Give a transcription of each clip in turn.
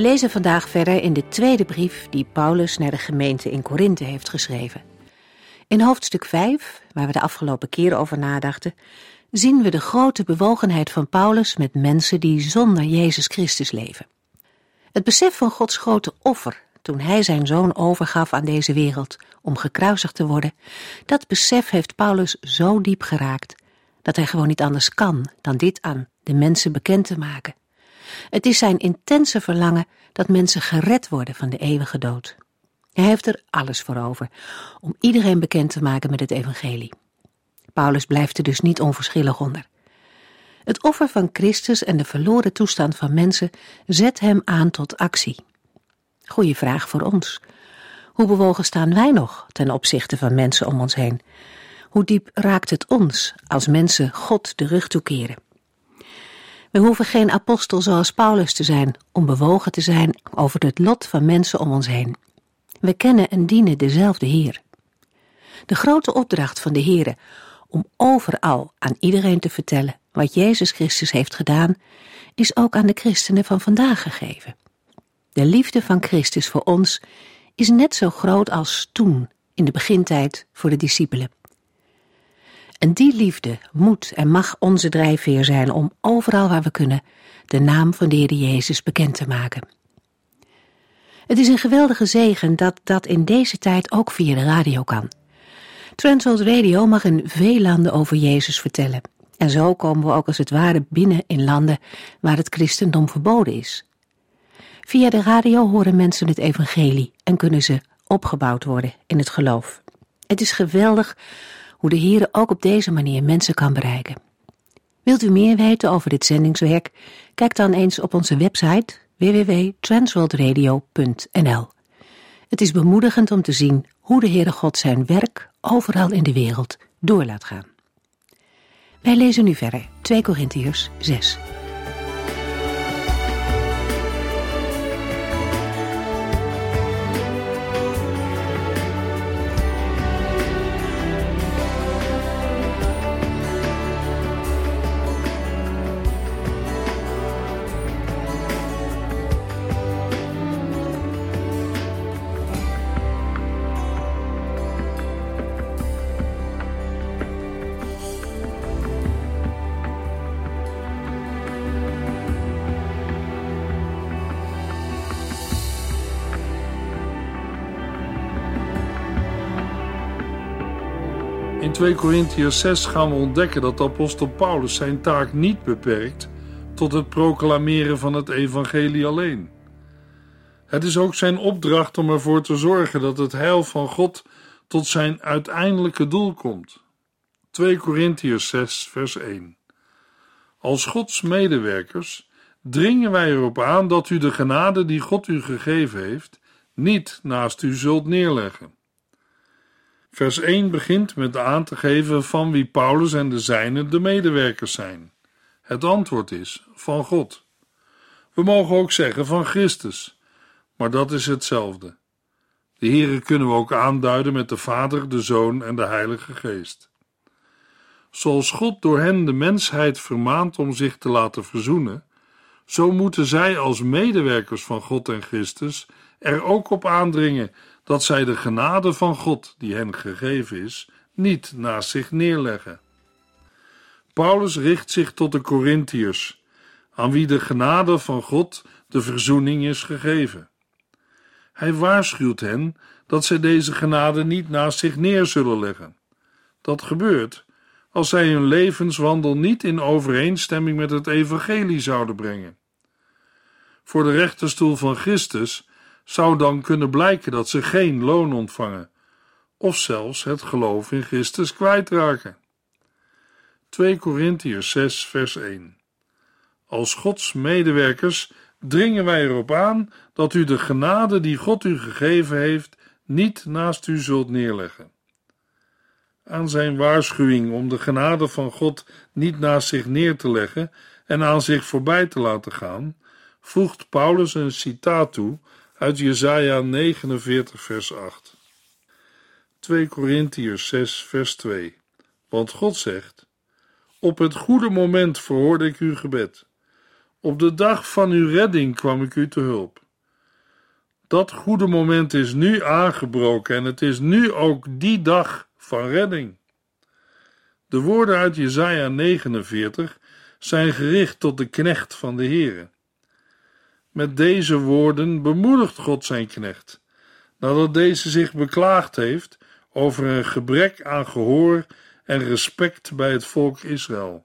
We lezen vandaag verder in de tweede brief die Paulus naar de gemeente in Korinthe heeft geschreven. In hoofdstuk 5, waar we de afgelopen keer over nadachten, zien we de grote bewogenheid van Paulus met mensen die zonder Jezus Christus leven. Het besef van Gods grote offer toen hij zijn zoon overgaf aan deze wereld om gekruisigd te worden, dat besef heeft Paulus zo diep geraakt dat hij gewoon niet anders kan dan dit aan de mensen bekend te maken. Het is zijn intense verlangen dat mensen gered worden van de eeuwige dood. Hij heeft er alles voor over om iedereen bekend te maken met het evangelie. Paulus blijft er dus niet onverschillig onder. Het offer van Christus en de verloren toestand van mensen zet hem aan tot actie. Goeie vraag voor ons. Hoe bewogen staan wij nog ten opzichte van mensen om ons heen? Hoe diep raakt het ons als mensen God de rug toekeren? We hoeven geen apostel zoals Paulus te zijn om bewogen te zijn over het lot van mensen om ons heen. We kennen en dienen dezelfde Heer. De grote opdracht van de Heere om overal aan iedereen te vertellen wat Jezus Christus heeft gedaan, is ook aan de christenen van vandaag gegeven. De liefde van Christus voor ons is net zo groot als toen, in de begintijd, voor de discipelen. En die liefde moet en mag onze drijfveer zijn om overal waar we kunnen de naam van de Heer Jezus bekend te maken. Het is een geweldige zegen dat dat in deze tijd ook via de radio kan. Transworld Radio mag in veel landen over Jezus vertellen. En zo komen we ook als het ware binnen in landen waar het christendom verboden is. Via de radio horen mensen het evangelie en kunnen ze opgebouwd worden in het geloof. Het is geweldig hoe de Heer ook op deze manier mensen kan bereiken. Wilt u meer weten over dit zendingswerk? Kijk dan eens op onze website www.transworldradio.nl. Het is bemoedigend om te zien hoe de Heere God zijn werk overal in de wereld door laat gaan. Wij lezen nu verder 2 Korintiërs 6. 2 Korintiërs 6 gaan we ontdekken dat apostel Paulus zijn taak niet beperkt tot het proclameren van het evangelie alleen. Het is ook zijn opdracht om ervoor te zorgen dat het heil van God tot zijn uiteindelijke doel komt. 2 Korintiërs 6 vers 1 Als Gods medewerkers dringen wij erop aan dat u de genade die God u gegeven heeft niet naast u zult neerleggen. Vers 1 begint met aan te geven van wie Paulus en de zijnen de medewerkers zijn. Het antwoord is van God. We mogen ook zeggen van Christus, maar dat is hetzelfde. De Here kunnen we ook aanduiden met de Vader, de Zoon en de Heilige Geest. Zoals God door hen de mensheid vermaant om zich te laten verzoenen, zo moeten zij als medewerkers van God en Christus er ook op aandringen dat zij de genade van God, die hen gegeven is, niet naast zich neerleggen. Paulus richt zich tot de Corinthiërs, aan wie de genade van God de verzoening is gegeven. Hij waarschuwt hen dat zij deze genade niet naast zich neer zullen leggen. Dat gebeurt als zij hun levenswandel niet in overeenstemming met het evangelie zouden brengen. Voor de rechterstoel van Christus zou dan kunnen blijken dat ze geen loon ontvangen, of zelfs het geloof in Christus kwijtraken. 2 Korintiërs 6, vers 1. Als Gods medewerkers dringen wij erop aan dat u de genade die God u gegeven heeft niet naast u zult neerleggen. Aan zijn waarschuwing om de genade van God niet naast zich neer te leggen en aan zich voorbij te laten gaan, voegt Paulus een citaat toe uit Jesaja 49 vers 8. 2 Korintiërs 6 vers 2. Want God zegt: Op het goede moment verhoorde ik uw gebed. Op de dag van uw redding kwam ik u te hulp. Dat goede moment is nu aangebroken en het is nu ook die dag van redding. De woorden uit Jesaja 49 zijn gericht tot de knecht van de Heere. Met deze woorden bemoedigt God zijn knecht, nadat deze zich beklaagd heeft over een gebrek aan gehoor en respect bij het volk Israël.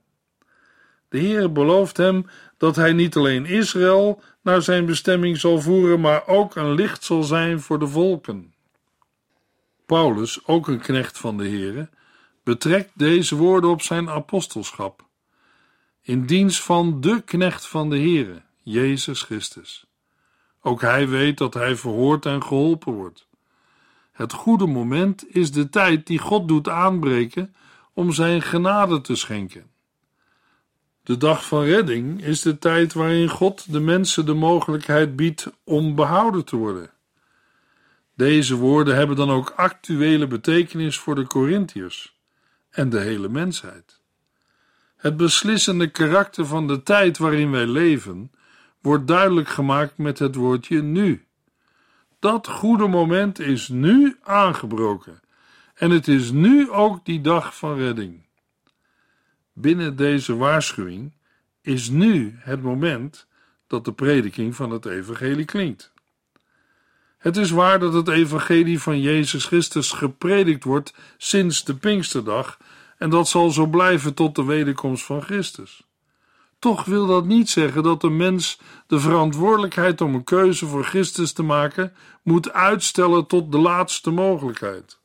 De Heer belooft hem dat hij niet alleen Israël naar zijn bestemming zal voeren, maar ook een licht zal zijn voor de volken. Paulus, ook een knecht van de Heere, betrekt deze woorden op zijn apostelschap, in dienst van de knecht van de Heere, Jezus Christus. Ook hij weet dat hij verhoord en geholpen wordt. Het goede moment is de tijd die God doet aanbreken om zijn genade te schenken. De dag van redding is de tijd waarin God de mensen de mogelijkheid biedt om behouden te worden. Deze woorden hebben dan ook actuele betekenis voor de Corinthiërs en de hele mensheid. Het beslissende karakter van de tijd waarin wij leven wordt duidelijk gemaakt met het woordje nu. Dat goede moment is nu aangebroken en het is nu ook die dag van redding. Binnen deze waarschuwing is nu het moment dat de prediking van het evangelie klinkt. Het is waar dat het evangelie van Jezus Christus gepredikt wordt sinds de Pinksterdag en dat zal zo blijven tot de wederkomst van Christus. Toch wil dat niet zeggen dat de mens de verantwoordelijkheid om een keuze voor Christus te maken moet uitstellen tot de laatste mogelijkheid.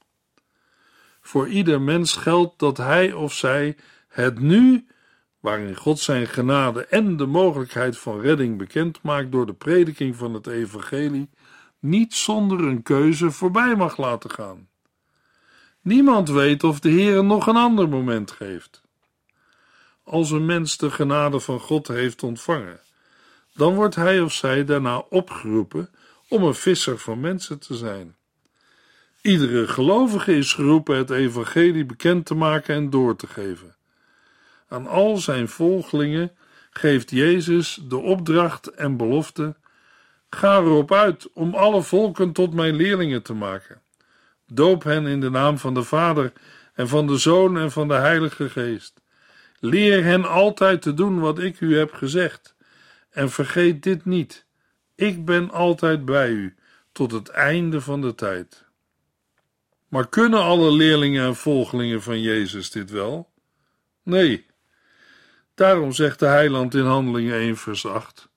Voor ieder mens geldt dat hij of zij het nu, waarin God zijn genade en de mogelijkheid van redding bekend maakt door de prediking van het evangelie, niet zonder een keuze voorbij mag laten gaan. Niemand weet of de Heer nog een ander moment geeft. Als een mens de genade van God heeft ontvangen, dan wordt hij of zij daarna opgeroepen om een visser van mensen te zijn. Iedere gelovige is geroepen het evangelie bekend te maken en door te geven. Aan al zijn volgelingen geeft Jezus de opdracht en belofte: Ga erop uit om alle volken tot mijn leerlingen te maken. Doop hen in de naam van de Vader en van de Zoon en van de Heilige Geest. Leer hen altijd te doen wat ik u heb gezegd. En vergeet dit niet: ik ben altijd bij u tot het einde van de tijd. Maar kunnen alle leerlingen en volgelingen van Jezus dit wel? Nee. Daarom zegt de heiland in Handelingen 1 vers 8: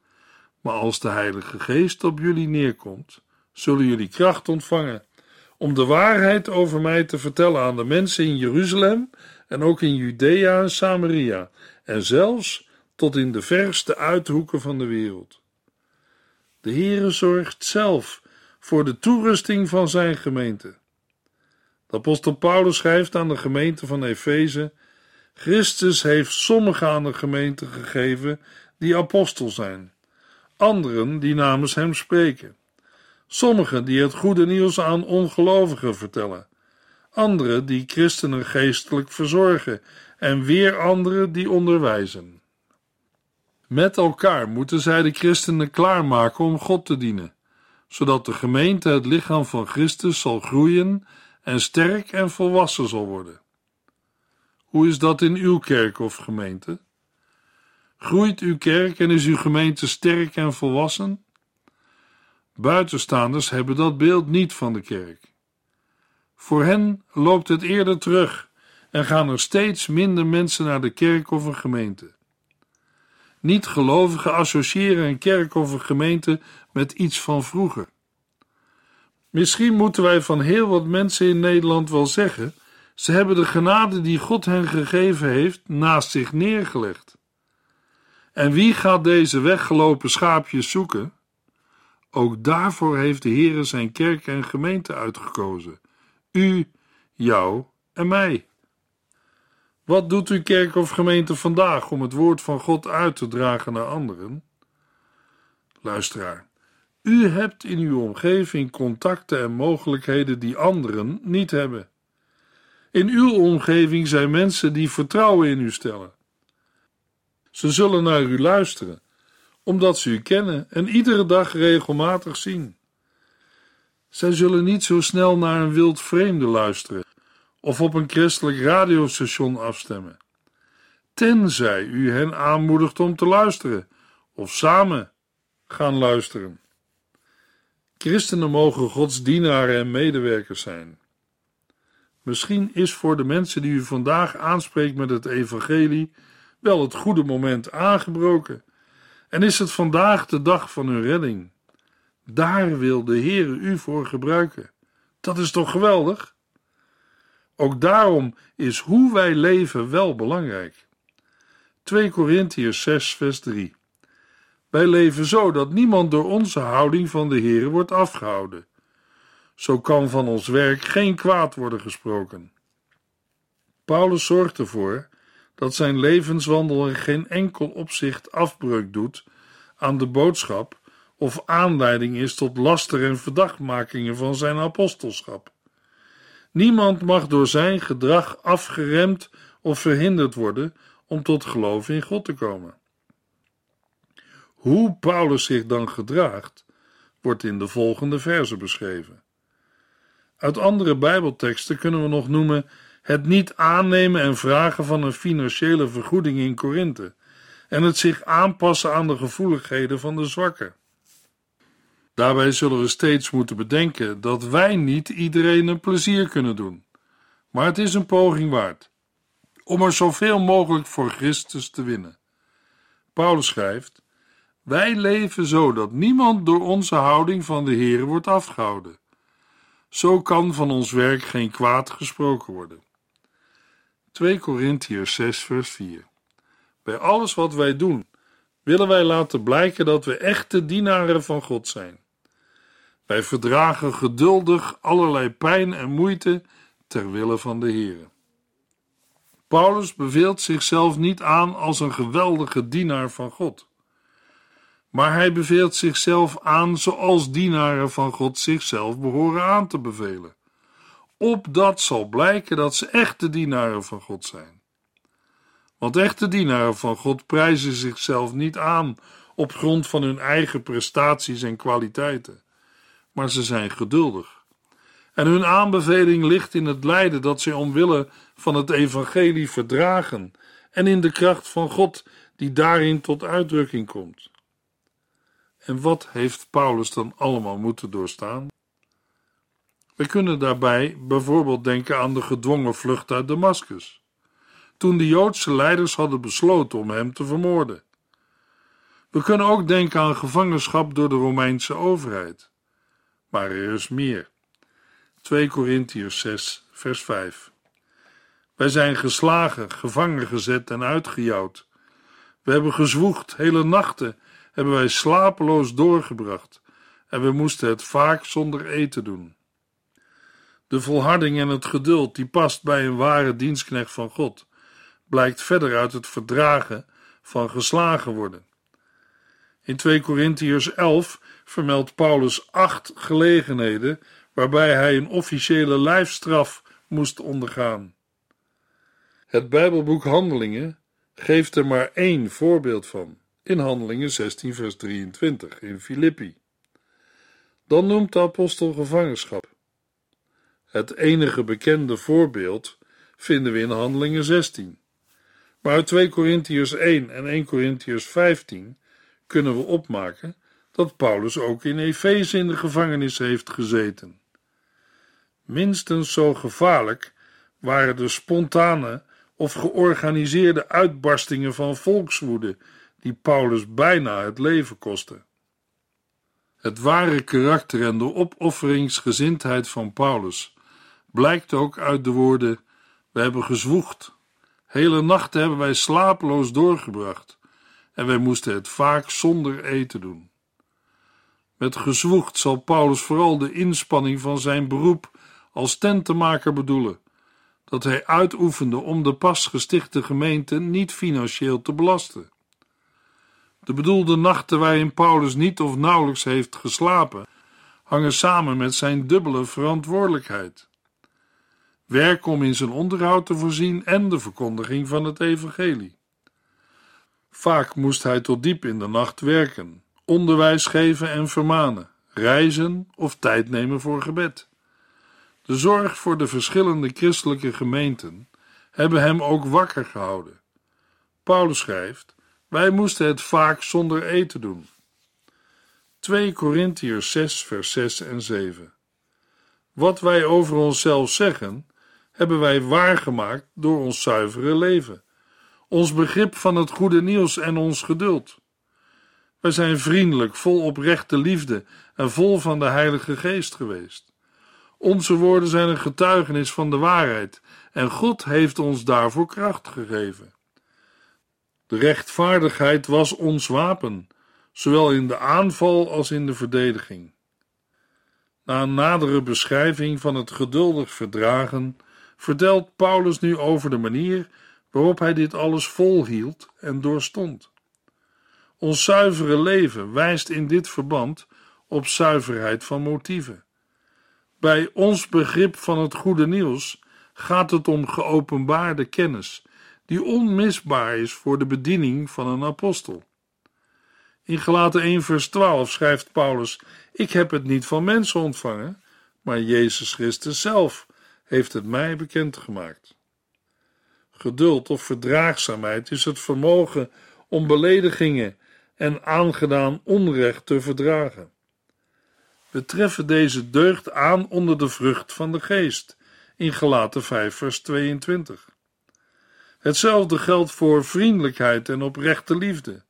Maar als de Heilige Geest op jullie neerkomt, zullen jullie kracht ontvangen om de waarheid over mij te vertellen aan de mensen in Jeruzalem en ook in Judea en Samaria en zelfs tot in de verste uithoeken van de wereld. De Heere zorgt zelf voor de toerusting van zijn gemeente. De apostel Paulus schrijft aan de gemeente van Efeze Christus heeft sommigen aan de gemeente gegeven die apostel zijn, anderen die namens hem spreken, sommigen die het goede nieuws aan ongelovigen vertellen, anderen die christenen geestelijk verzorgen en weer anderen die onderwijzen. Met elkaar moeten zij de christenen klaarmaken om God te dienen, zodat de gemeente het lichaam van Christus zal groeien en sterk en volwassen zal worden. Hoe is dat in uw kerk of gemeente? Groeit uw kerk en is uw gemeente sterk en volwassen? Buitenstaanders hebben dat beeld niet van de kerk. Voor hen loopt het eerder terug en gaan er steeds minder mensen naar de kerk of een gemeente. Niet-gelovigen associëren een kerk of een gemeente met iets van vroeger. Misschien moeten wij van heel wat mensen in Nederland wel zeggen ze hebben de genade die God hen gegeven heeft naast zich neergelegd. En wie gaat deze weggelopen schaapjes zoeken? Ook daarvoor heeft de Heere zijn kerk en gemeente uitgekozen. U, jou en mij. Wat doet uw kerk of gemeente vandaag om het woord van God uit te dragen naar anderen? Luisteraar, u hebt in uw omgeving contacten en mogelijkheden die anderen niet hebben. In uw omgeving zijn mensen die vertrouwen in u stellen. Ze zullen naar u luisteren, omdat ze u kennen en iedere dag regelmatig zien. Zij zullen niet zo snel naar een wild vreemde luisteren of op een christelijk radiostation afstemmen, tenzij u hen aanmoedigt om te luisteren of samen gaan luisteren. Christenen mogen Gods dienaren en medewerkers zijn. Misschien is voor de mensen die u vandaag aanspreekt met het evangelie wel het goede moment aangebroken en is het vandaag de dag van hun redding. Daar wil de Heer u voor gebruiken. Dat is toch geweldig? Ook daarom is hoe wij leven wel belangrijk. 2 Korintiërs 6 vers 3 Wij leven zo dat niemand door onze houding van de Heer wordt afgehouden. Zo kan van ons werk geen kwaad worden gesproken. Paulus zorgt ervoor dat zijn levenswandel in geen enkel opzicht afbreuk doet aan de boodschap of aanleiding is tot laster en verdachtmakingen van zijn apostelschap. Niemand mag door zijn gedrag afgeremd of verhinderd worden om tot geloof in God te komen. Hoe Paulus zich dan gedraagt, wordt in de volgende verse beschreven. Uit andere Bijbelteksten kunnen we nog noemen het niet aannemen en vragen van een financiële vergoeding in Korinthe en het zich aanpassen aan de gevoeligheden van de zwakken. Daarbij zullen we steeds moeten bedenken dat wij niet iedereen een plezier kunnen doen, maar het is een poging waard om er zoveel mogelijk voor Christus te winnen. Paulus schrijft: Wij leven zo dat niemand door onze houding van de Heer wordt afgehouden. Zo kan van ons werk geen kwaad gesproken worden. 2 Korintiërs 6, vers 4. Bij alles wat wij doen, willen wij laten blijken dat we echte dienaren van God zijn. Wij verdragen geduldig allerlei pijn en moeite ter wille van de Heer. Paulus beveelt zichzelf niet aan als een geweldige dienaar van God, maar hij beveelt zichzelf aan zoals dienaren van God zichzelf behoren aan te bevelen. Opdat zal blijken dat ze echte dienaren van God zijn. Want echte dienaren van God prijzen zichzelf niet aan op grond van hun eigen prestaties en kwaliteiten, maar ze zijn geduldig. En hun aanbeveling ligt in het lijden dat zij omwille van het evangelie verdragen en in de kracht van God die daarin tot uitdrukking komt. En wat heeft Paulus dan allemaal moeten doorstaan? We kunnen daarbij bijvoorbeeld denken aan de gedwongen vlucht uit Damascus, toen de Joodse leiders hadden besloten om hem te vermoorden. We kunnen ook denken aan gevangenschap door de Romeinse overheid. Maar er is meer. 2 Korintiërs 6, vers 5. Wij zijn geslagen, gevangen gezet en uitgejouwd. We hebben gezwoegd, hele nachten hebben wij slapeloos doorgebracht en we moesten het vaak zonder eten doen. De volharding en het geduld die past bij een ware dienstknecht van God, blijkt verder uit het verdragen van geslagen worden. In 2 Korintiërs 11 vermeldt Paulus acht gelegenheden waarbij hij een officiële lijfstraf moest ondergaan. Het Bijbelboek Handelingen geeft er maar één voorbeeld van, in Handelingen 16, vers 23 in Filippi. Dan noemt de apostel gevangenschap. Het enige bekende voorbeeld vinden we in Handelingen 16. Maar uit 2 Korintiërs 1 en 1 Korintiërs 15 kunnen we opmaken dat Paulus ook in Efeze in de gevangenis heeft gezeten. Minstens zo gevaarlijk waren de spontane of georganiseerde uitbarstingen van volkswoede die Paulus bijna het leven kostten. Het ware karakter en de opofferingsgezindheid van Paulus blijkt ook uit de woorden: We hebben gezwoegd. Hele nachten hebben wij slapeloos doorgebracht en wij moesten het vaak zonder eten doen. Met gezwoegd zal Paulus vooral de inspanning van zijn beroep als tentenmaker bedoelen, dat hij uitoefende om de pas gestichte gemeente niet financieel te belasten. De bedoelde nachten waarin Paulus niet of nauwelijks heeft geslapen, hangen samen met zijn dubbele verantwoordelijkheid. Werk om in zijn onderhoud te voorzien en de verkondiging van het evangelie. Vaak moest hij tot diep in de nacht werken, onderwijs geven en vermanen, reizen of tijd nemen voor gebed. De zorg voor de verschillende christelijke gemeenten hebben hem ook wakker gehouden. Paulus schrijft: Wij moesten het vaak zonder eten doen. 2 Korintiërs 6, vers 6 en 7. Wat wij over onszelf zeggen, hebben wij waargemaakt door ons zuivere leven, ons begrip van het goede nieuws en ons geduld. Wij zijn vriendelijk, vol oprechte liefde en vol van de Heilige Geest geweest. Onze woorden zijn een getuigenis van de waarheid en God heeft ons daarvoor kracht gegeven. De rechtvaardigheid was ons wapen, zowel in de aanval als in de verdediging. Na een nadere beschrijving van het geduldig verdragen, vertelt Paulus nu over de manier waarop hij dit alles volhield en doorstond. Ons zuivere leven wijst in dit verband op zuiverheid van motieven. Bij ons begrip van het goede nieuws gaat het om geopenbaarde kennis, die onmisbaar is voor de bediening van een apostel. In Gelaten 1 vers 12 schrijft Paulus: Ik heb het niet van mensen ontvangen, maar Jezus Christus zelf heeft het mij bekendgemaakt. Geduld of verdraagzaamheid is het vermogen om beledigingen en aangedaan onrecht te verdragen. We treffen deze deugd aan onder de vrucht van de geest in Gelaten 5 vers 22. Hetzelfde geldt voor vriendelijkheid en oprechte liefde.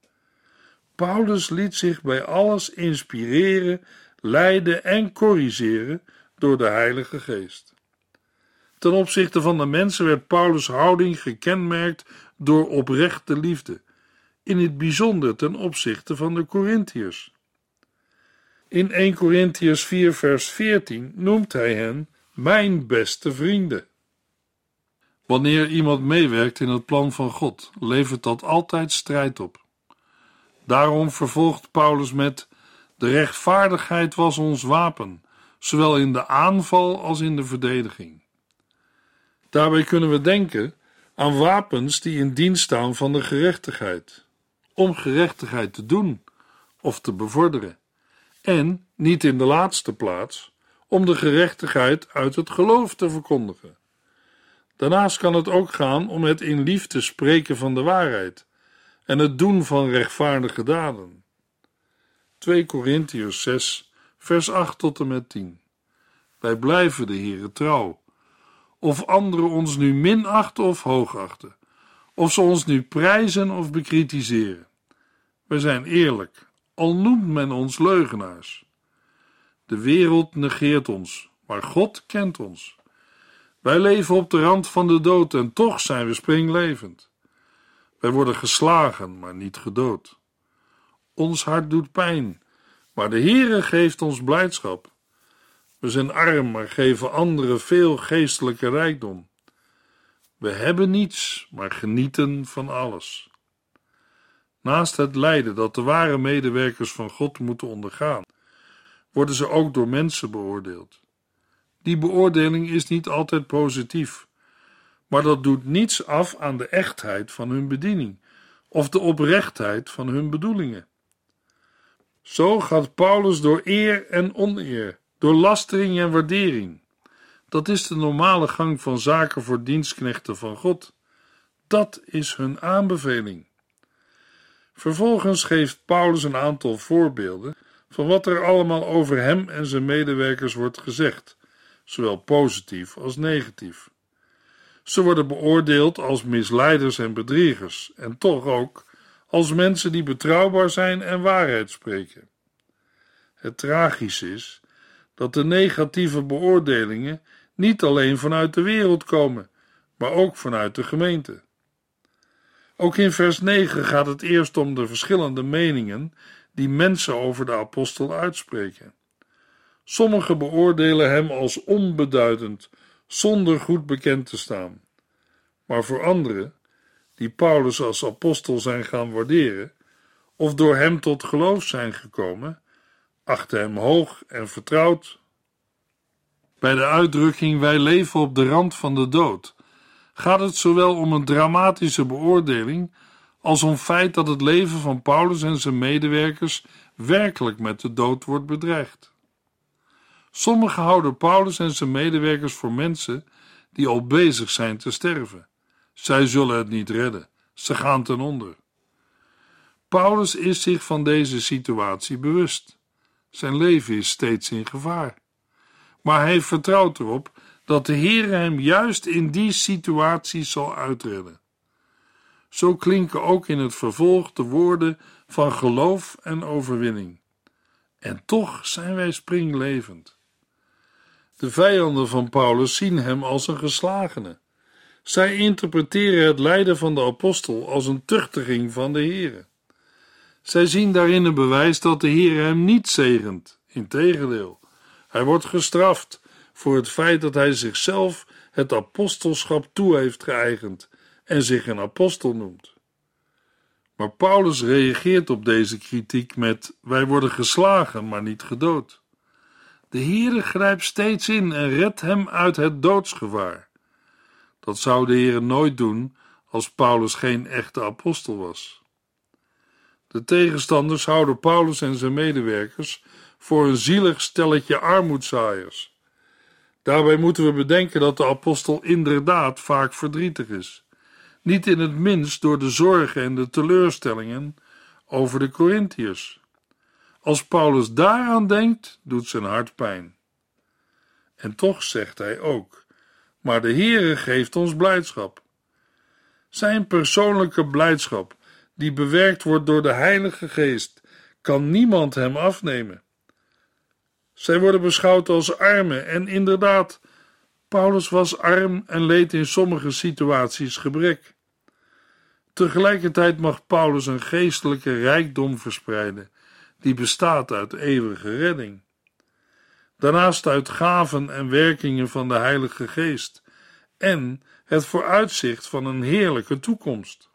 Paulus liet zich bij alles inspireren, leiden en corrigeren door de Heilige Geest. Ten opzichte van de mensen werd Paulus' houding gekenmerkt door oprechte liefde, in het bijzonder ten opzichte van de Corinthiërs. In 1 Corinthiërs 4 vers 14 noemt hij hen mijn beste vrienden. Wanneer iemand meewerkt in het plan van God, levert dat altijd strijd op. Daarom vervolgt Paulus met: De rechtvaardigheid was ons wapen, zowel in de aanval als in de verdediging. Daarbij kunnen we denken aan wapens die in dienst staan van de gerechtigheid, om gerechtigheid te doen of te bevorderen, en, niet in de laatste plaats, om de gerechtigheid uit het geloof te verkondigen. Daarnaast kan het ook gaan om het in liefde spreken van de waarheid en het doen van rechtvaardige daden. 2 Korintiërs 6, vers 8 tot en met 10. Wij blijven de Heere trouw. Of anderen ons nu minachten of hoogachten, of ze ons nu prijzen of bekritiseren. Wij zijn eerlijk, al noemt men ons leugenaars. De wereld negeert ons, maar God kent ons. Wij leven op de rand van de dood en toch zijn we springlevend. Wij worden geslagen, maar niet gedood. Ons hart doet pijn, maar de Heere geeft ons blijdschap. We zijn arm, maar geven anderen veel geestelijke rijkdom. We hebben niets, maar genieten van alles. Naast het lijden dat de ware medewerkers van God moeten ondergaan, worden ze ook door mensen beoordeeld. Die beoordeling is niet altijd positief maar dat doet niets af aan de echtheid van hun bediening of de oprechtheid van hun bedoelingen. Zo gaat Paulus door eer en oneer, door lastering en waardering. Dat is de normale gang van zaken voor dienstknechten van God. Dat is hun aanbeveling. Vervolgens geeft Paulus een aantal voorbeelden van wat er allemaal over hem en zijn medewerkers wordt gezegd, zowel positief als negatief. Ze worden beoordeeld als misleiders en bedriegers, en toch ook als mensen die betrouwbaar zijn en waarheid spreken. Het tragische is dat de negatieve beoordelingen niet alleen vanuit de wereld komen, maar ook vanuit de gemeente. Ook in vers 9 gaat het eerst om de verschillende meningen die mensen over de apostel uitspreken. Sommigen beoordelen hem als onbeduidend, zonder goed bekend te staan. Maar voor anderen, die Paulus als apostel zijn gaan waarderen, of door hem tot geloof zijn gekomen, achten hem hoog en vertrouwd. Bij de uitdrukking wij leven op de rand van de dood gaat het zowel om een dramatische beoordeling als om feit dat het leven van Paulus en zijn medewerkers werkelijk met de dood wordt bedreigd. Sommigen houden Paulus en zijn medewerkers voor mensen die al bezig zijn te sterven. Zij zullen het niet redden, ze gaan ten onder. Paulus is zich van deze situatie bewust. Zijn leven is steeds in gevaar. Maar hij vertrouwt erop dat de Heer hem juist in die situatie zal uitredden. Zo klinken ook in het vervolg de woorden van geloof en overwinning. En toch zijn wij springlevend. De vijanden van Paulus zien hem als een geslagene. Zij interpreteren het lijden van de apostel als een tuchtiging van de Heer. Zij zien daarin een bewijs dat de Heer hem niet zegent. Integendeel, hij wordt gestraft voor het feit dat hij zichzelf het apostelschap toe heeft geëigend en zich een apostel noemt. Maar Paulus reageert op deze kritiek met: Wij worden geslagen, maar niet gedood. De Heere grijpt steeds in en redt hem uit het doodsgevaar. Dat zou de Heere nooit doen als Paulus geen echte apostel was. De tegenstanders houden Paulus en zijn medewerkers voor een zielig stelletje armoedzaaiers Daarbij moeten we bedenken dat de apostel inderdaad vaak verdrietig is. Niet in het minst door de zorgen en de teleurstellingen over de Corinthiërs. Als Paulus daaraan denkt, doet zijn hart pijn. En toch zegt hij ook: Maar de Heere geeft ons blijdschap. Zijn persoonlijke blijdschap, die bewerkt wordt door de Heilige Geest, kan niemand hem afnemen. Zij worden beschouwd als armen en inderdaad, Paulus was arm en leed in sommige situaties gebrek. Tegelijkertijd mag Paulus een geestelijke rijkdom verspreiden, die bestaat uit eeuwige redding. Daarnaast uit gaven en werkingen van de Heilige Geest en het vooruitzicht van een heerlijke toekomst.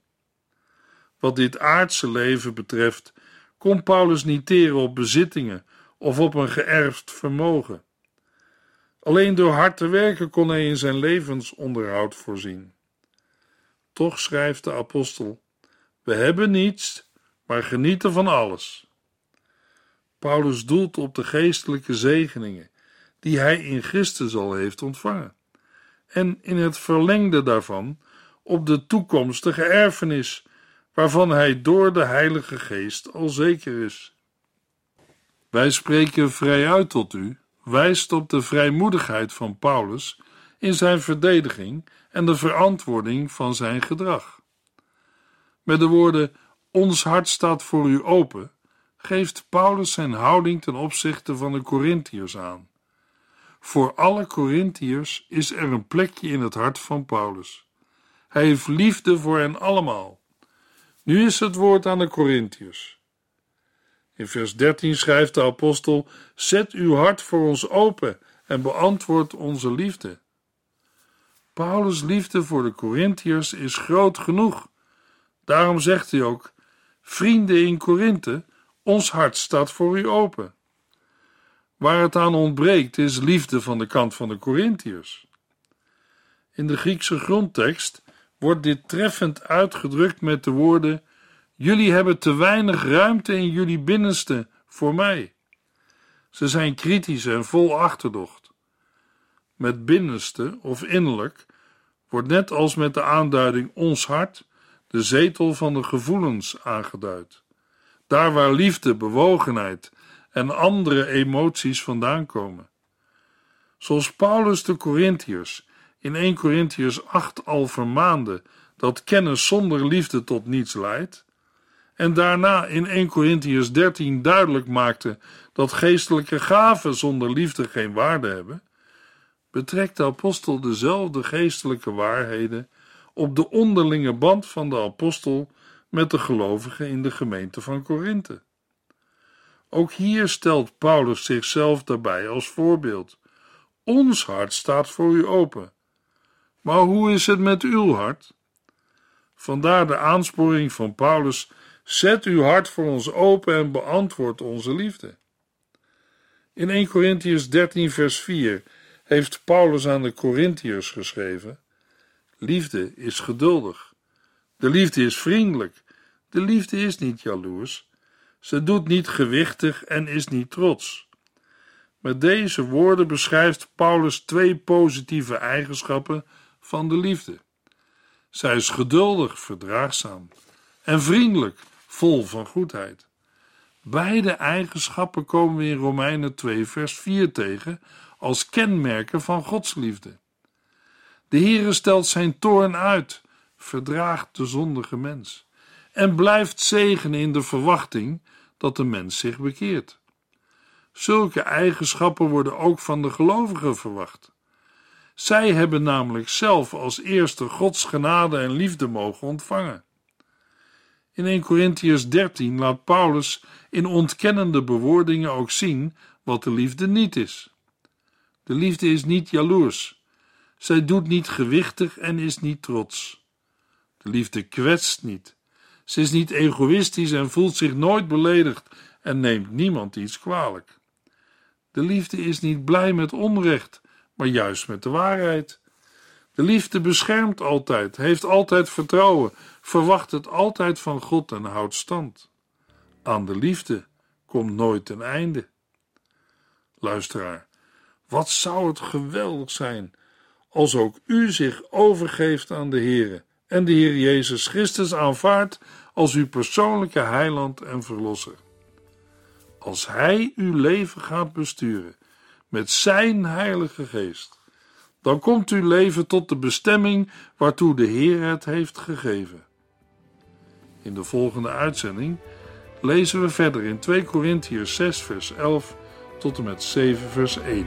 Wat dit aardse leven betreft, kon Paulus niet teren op bezittingen of op een geërfd vermogen. Alleen door hard te werken kon hij in zijn levensonderhoud voorzien. Toch schrijft de apostel: We hebben niets, maar genieten van alles. Paulus doelt op de geestelijke zegeningen die hij in Christus al heeft ontvangen, en in het verlengde daarvan op de toekomstige erfenis, waarvan hij door de Heilige Geest al zeker is. Wij spreken vrij uit tot u, wijst op de vrijmoedigheid van Paulus in zijn verdediging en de verantwoording van zijn gedrag. Met de woorden: Ons hart staat voor u open, geeft Paulus zijn houding ten opzichte van de Corinthiërs aan. Voor alle Corinthiërs is er een plekje in het hart van Paulus. Hij heeft liefde voor hen allemaal. Nu is het woord aan de Corinthiërs. In vers 13 schrijft de apostel: Zet uw hart voor ons open en beantwoord onze liefde. Paulus' liefde voor de Corinthiërs is groot genoeg. Daarom zegt hij ook: Vrienden in Korinthe, ons hart staat voor u open. Waar het aan ontbreekt is liefde van de kant van de Corinthiërs. In de Griekse grondtekst wordt dit treffend uitgedrukt met de woorden Jullie hebben te weinig ruimte in jullie binnenste voor mij. Ze zijn kritisch en vol achterdocht. Met binnenste of innerlijk wordt net als met de aanduiding ons hart de zetel van de gevoelens aangeduid. Daar waar liefde, bewogenheid en andere emoties vandaan komen. Zoals Paulus de Corinthiërs in 1 Corinthiërs 8 al vermaande dat kennis zonder liefde tot niets leidt, en daarna in 1 Corinthians 13 duidelijk maakte dat geestelijke gaven zonder liefde geen waarde hebben, betrekt de apostel dezelfde geestelijke waarheden op de onderlinge band van de apostel met de gelovigen in de gemeente van Korinthe. Ook hier stelt Paulus zichzelf daarbij als voorbeeld. Ons hart staat voor u open. Maar hoe is het met uw hart? Vandaar de aansporing van Paulus: zet uw hart voor ons open en beantwoord onze liefde. In 1 Corinthians 13, vers 4 heeft Paulus aan de Corinthiërs geschreven: Liefde is geduldig. De liefde is vriendelijk. De liefde is niet jaloers. Ze doet niet gewichtig en is niet trots. Met deze woorden beschrijft Paulus twee positieve eigenschappen van de liefde. Zij is geduldig, verdraagzaam en vriendelijk, vol van goedheid. Beide eigenschappen komen we in Romeinen 2, vers 4 tegen als kenmerken van Gods liefde. De Heere stelt zijn toorn uit, verdraagt de zondige mens en blijft zegenen in de verwachting dat de mens zich bekeert. Zulke eigenschappen worden ook van de gelovigen verwacht. Zij hebben namelijk zelf als eerste Gods genade en liefde mogen ontvangen. In 1 Corinthians 13 laat Paulus in ontkennende bewoordingen ook zien wat de liefde niet is. De liefde is niet jaloers. Zij doet niet gewichtig en is niet trots. De liefde kwetst niet. Ze is niet egoïstisch en voelt zich nooit beledigd en neemt niemand iets kwalijk. De liefde is niet blij met onrecht, maar juist met de waarheid. De liefde beschermt altijd, heeft altijd vertrouwen, verwacht het altijd van God en houdt stand. Aan de liefde komt nooit een einde. Luisteraar, wat zou het geweldig zijn als ook u zich overgeeft aan de Heere en de Heer Jezus Christus aanvaardt als uw persoonlijke heiland en verlosser. Als Hij uw leven gaat besturen met Zijn Heilige Geest, dan komt uw leven tot de bestemming waartoe de Heer het heeft gegeven. In de volgende uitzending lezen we verder in 2 Korintiërs 6 vers 11 tot en met 7 vers 1.